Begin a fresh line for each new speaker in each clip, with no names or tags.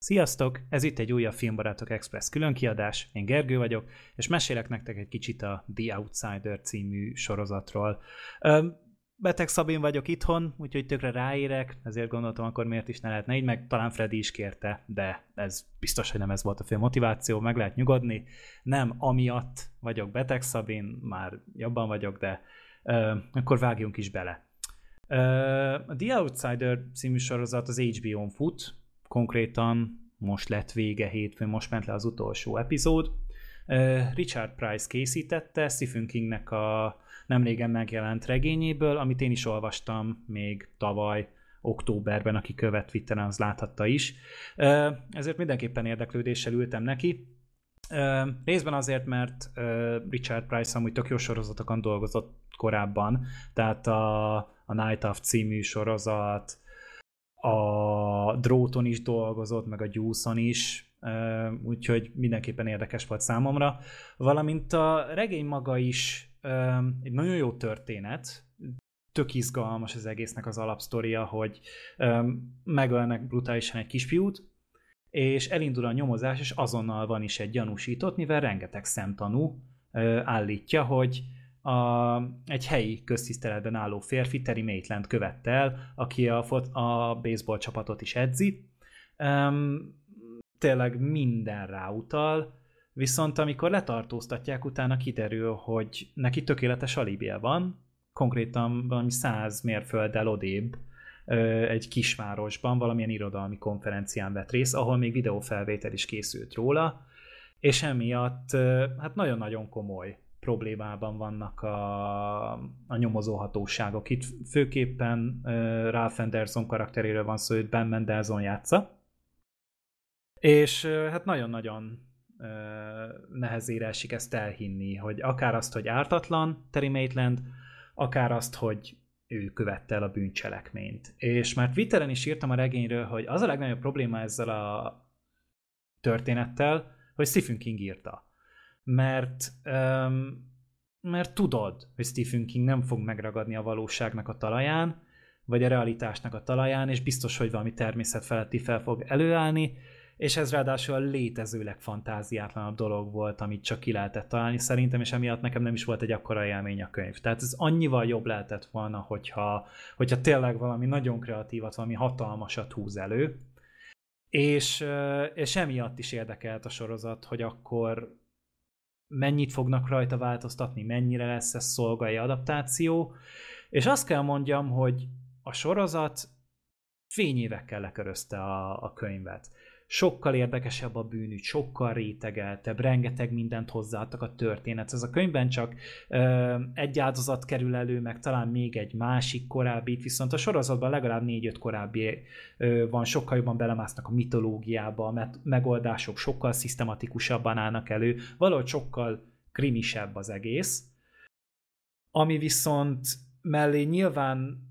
Sziasztok! Ez itt egy újabb Filmbarátok Express különkiadás. Én Gergő vagyok, és mesélek nektek egy kicsit a The Outsider című sorozatról. Beteg Szabin vagyok itthon, úgyhogy tökre ráérek, ezért gondoltam, akkor miért is ne lehetne így, meg talán Freddy is kérte, de ez biztos, hogy nem ez volt a fő motiváció, meg lehet nyugodni. Nem amiatt vagyok beteg Szabin, már jobban vagyok, de uh, akkor vágjunk is bele. A The Outsider című sorozat az HBO-n fut, konkrétan most lett vége hétfőn, most ment le az utolsó epizód. Richard Price készítette Stephen Kingnek a nem régen megjelent regényéből, amit én is olvastam még tavaly, októberben, aki követ Twitteren, az láthatta is. Ezért mindenképpen érdeklődéssel ültem neki. Részben azért, mert Richard Price amúgy tök jó sorozatokon dolgozott korábban, tehát a, a Night of című sorozat, a dróton is dolgozott, meg a gyúszon is, úgyhogy mindenképpen érdekes volt számomra. Valamint a regény maga is egy nagyon jó történet, tök izgalmas az egésznek az alapsztoria, hogy megölnek brutálisan egy kisfiút, és elindul a nyomozás, és azonnal van is egy gyanúsított, mivel rengeteg szemtanú állítja, hogy a, egy helyi köztiszteletben álló férfi, Terry Maitland követte el, aki a, a baseball csapatot is edzi. Um, tényleg minden ráutal, viszont amikor letartóztatják, utána kiderül, hogy neki tökéletes alibia van, konkrétan valami száz mérfölddel odébb egy kisvárosban valamilyen irodalmi konferencián vett részt, ahol még videófelvétel is készült róla, és emiatt hát nagyon-nagyon komoly problémában vannak a, a nyomozóhatóságok. Itt főképpen uh, Ralph Anderson karakteréről van szó, hogy Ben Mendelsohn játsza. És uh, hát nagyon-nagyon uh, nehezére esik ezt elhinni, hogy akár azt, hogy ártatlan Terry Maitland, akár azt, hogy ő követte el a bűncselekményt. És már Twitteren is írtam a regényről, hogy az a legnagyobb probléma ezzel a történettel, hogy Stephen King írta mert, um, mert tudod, hogy Stephen King nem fog megragadni a valóságnak a talaján, vagy a realitásnak a talaján, és biztos, hogy valami természet feletti fel fog előállni, és ez ráadásul a létező legfantáziátlanabb dolog volt, amit csak ki lehetett találni szerintem, és emiatt nekem nem is volt egy akkora élmény a könyv. Tehát ez annyival jobb lehetett volna, hogyha, hogyha tényleg valami nagyon kreatívat, valami hatalmasat húz elő, és, és emiatt is érdekelt a sorozat, hogy akkor mennyit fognak rajta változtatni, mennyire lesz ez szolgai adaptáció, és azt kell mondjam, hogy a sorozat fényévekkel lekörözte a, a könyvet sokkal érdekesebb a bűnügy, sokkal rétegeltebb, rengeteg mindent hozzáadtak a történet. Ez a könyvben csak ö, egy áldozat kerül elő, meg talán még egy másik korábbi, viszont a sorozatban legalább négy-öt korábbi ö, van, sokkal jobban belemásznak a mitológiába, a megoldások sokkal szisztematikusabban állnak elő, valahogy sokkal krimisebb az egész, ami viszont mellé nyilván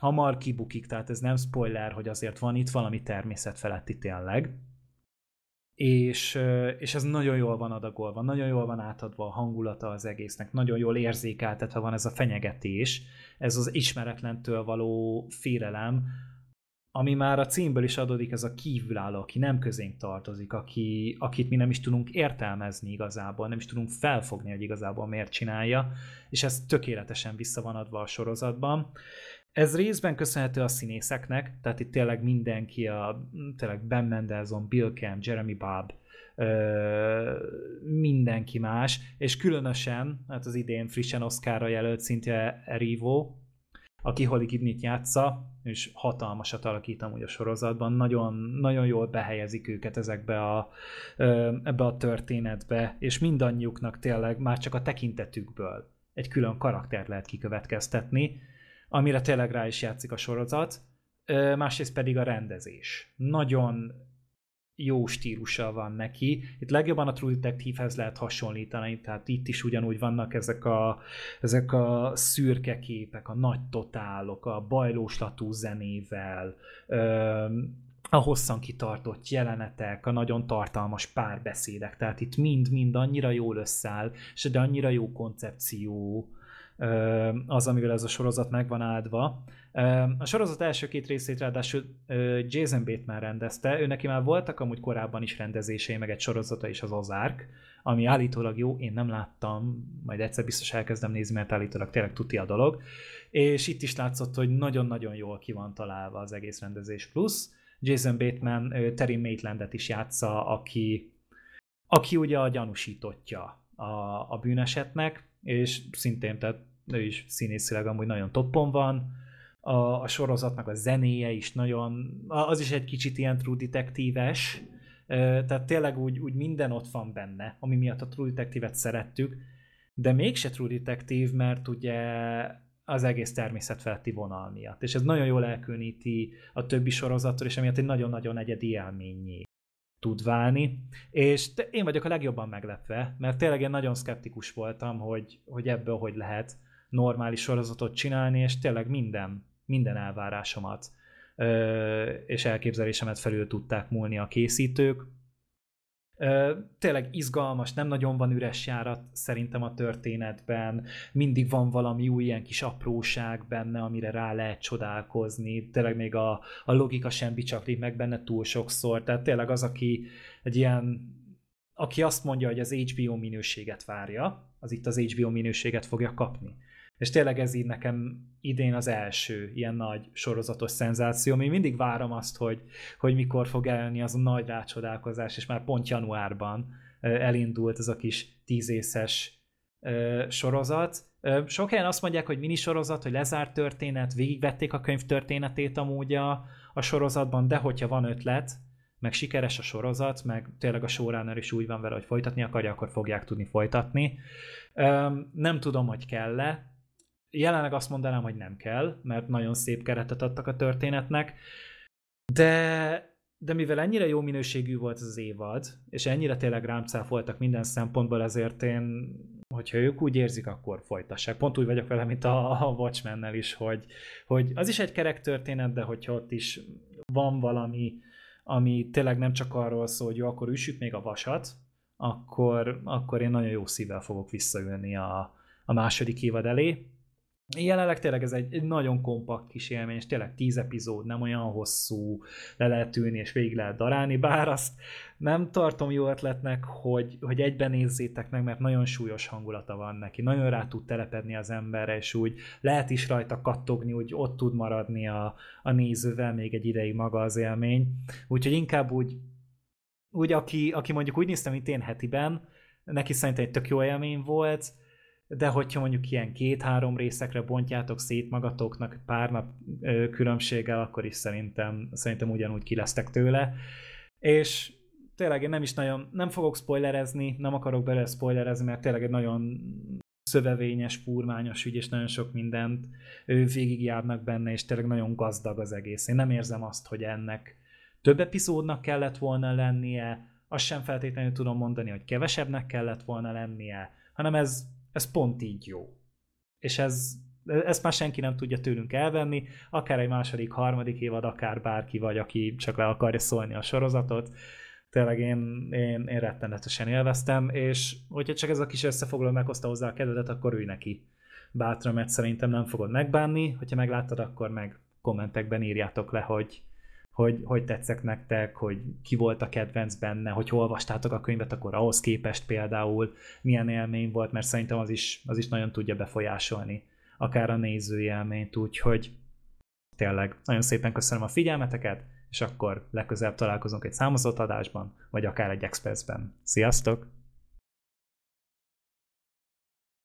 hamar kibukik, tehát ez nem spoiler, hogy azért van itt valami természet feletti tényleg. És, és ez nagyon jól van adagolva, nagyon jól van átadva a hangulata az egésznek, nagyon jól érzékeltetve van ez a fenyegetés, ez az ismeretlentől való félelem, ami már a címből is adódik, ez a kívülálló, aki nem közénk tartozik, aki, akit mi nem is tudunk értelmezni igazából, nem is tudunk felfogni, hogy igazából miért csinálja, és ez tökéletesen vissza van adva a sorozatban. Ez részben köszönhető a színészeknek, tehát itt tényleg mindenki, a, tényleg Ben Mendelsohn, Bill Camp, Jeremy Bob, ö, mindenki más, és különösen, hát az idén frissen Oscarra jelölt szintje Erivo, aki Holly Gibnit játsza, és hatalmasat alakít amúgy a sorozatban, nagyon, nagyon jól behelyezik őket ezekbe a, ebbe a történetbe, és mindannyiuknak tényleg már csak a tekintetükből egy külön karaktert lehet kikövetkeztetni, amire tényleg rá is játszik a sorozat, másrészt pedig a rendezés. Nagyon jó stílusa van neki. Itt legjobban a True Detective-hez lehet hasonlítani, tehát itt is ugyanúgy vannak ezek a, ezek a szürke képek, a nagy totálok, a bajlóslatú zenével, a hosszan kitartott jelenetek, a nagyon tartalmas párbeszédek, tehát itt mind-mind annyira jól összeáll, és de annyira jó koncepció, az, amivel ez a sorozat meg van áldva. A sorozat első két részét ráadásul Jason Bateman rendezte, ő neki már voltak amúgy korábban is rendezései, meg egy sorozata is az Ozark, ami állítólag jó, én nem láttam, majd egyszer biztos elkezdem nézni, mert állítólag tényleg tuti a dolog. És itt is látszott, hogy nagyon-nagyon jól ki van találva az egész rendezés plusz. Jason Bateman Terry Maitlandet is játsza, aki, aki ugye a gyanúsítottja a, a bűnesetnek, és szintén, tehát ő is színészileg amúgy nagyon toppon van, a, a sorozatnak a zenéje is nagyon, az is egy kicsit ilyen true detektíves, tehát tényleg úgy, úgy minden ott van benne, ami miatt a True Detective-et szerettük, de mégse True Detective, mert ugye az egész természetfeletti vonal miatt. És ez nagyon jól elkülöníti a többi sorozattól, és emiatt egy nagyon-nagyon egyedi élményé tud válni. És én vagyok a legjobban meglepve, mert tényleg én nagyon szkeptikus voltam, hogy, hogy ebből hogy lehet normális sorozatot csinálni, és tényleg minden, minden elvárásomat és elképzelésemet felül tudták múlni a készítők. Tényleg izgalmas, nem nagyon van üres járat szerintem a történetben, mindig van valami új ilyen kis apróság benne, amire rá lehet csodálkozni, tényleg még a, a logika sem bicsaklik meg benne túl sokszor, tehát tényleg az, aki egy ilyen aki azt mondja, hogy az HBO minőséget várja, az itt az HBO minőséget fogja kapni. És tényleg ez így nekem idén az első ilyen nagy sorozatos szenzáció. Még mindig várom azt, hogy, hogy mikor fog elni az a nagy rácsodálkozás, és már pont januárban elindult ez a kis tízészes sorozat. Sok helyen azt mondják, hogy minisorozat, hogy lezárt történet, végigvették a könyv történetét amúgy a, a sorozatban, de hogyha van ötlet, meg sikeres a sorozat, meg tényleg a showrunner is úgy van vele, hogy folytatni akarja, akkor fogják tudni folytatni. Nem tudom, hogy kell-e, jelenleg azt mondanám, hogy nem kell, mert nagyon szép keretet adtak a történetnek, de, de mivel ennyire jó minőségű volt az évad, és ennyire tényleg rám voltak minden szempontból, ezért én, hogyha ők úgy érzik, akkor folytassák. Pont úgy vagyok vele, mint a, a Watchmen-nel is, hogy, hogy az is egy kerek történet, de hogyha ott is van valami, ami tényleg nem csak arról szól, hogy jó, akkor üssük még a vasat, akkor, akkor én nagyon jó szívvel fogok visszaülni a, a második évad elé, Jelenleg tényleg ez egy, egy nagyon kompakt kis élmény, és tényleg tíz epizód, nem olyan hosszú, le lehet ülni és végig lehet darálni, bár azt nem tartom jó ötletnek, hogy, hogy egyben nézzétek meg, mert nagyon súlyos hangulata van neki, nagyon rá tud telepedni az emberre, és úgy lehet is rajta kattogni, úgy ott tud maradni a, a nézővel még egy ideig maga az élmény. Úgyhogy inkább úgy, úgy aki, aki mondjuk úgy néztem, mint én hetiben, neki szerintem egy tök jó élmény volt, de hogyha mondjuk ilyen két-három részekre bontjátok szét magatoknak pár nap különbséggel, akkor is szerintem, szerintem ugyanúgy ki lesztek tőle. És tényleg én nem is nagyon, nem fogok spoilerezni, nem akarok bele spoilerezni, mert tényleg egy nagyon szövevényes, furmányos ügy, és nagyon sok mindent ő végigjárnak benne, és tényleg nagyon gazdag az egész. Én nem érzem azt, hogy ennek több epizódnak kellett volna lennie, azt sem feltétlenül tudom mondani, hogy kevesebbnek kellett volna lennie, hanem ez ez pont így jó. És ez, ezt már senki nem tudja tőlünk elvenni, akár egy második, harmadik évad, akár bárki vagy, aki csak le akarja szólni a sorozatot. Tényleg én, én, én rettenetesen élveztem, és hogyha csak ez a kis összefoglaló meghozta hozzá a kedvedet, akkor ülj neki bátran, mert szerintem nem fogod megbánni, hogyha megláttad, akkor meg kommentekben írjátok le, hogy, hogy, hogy tetszek nektek, hogy ki volt a kedvenc benne, hogy olvastátok a könyvet, akkor ahhoz képest például milyen élmény volt, mert szerintem az is, az is nagyon tudja befolyásolni akár a nézői élményt, úgyhogy tényleg nagyon szépen köszönöm a figyelmeteket, és akkor legközelebb találkozunk egy számozott adásban, vagy akár egy expressben. Sziasztok!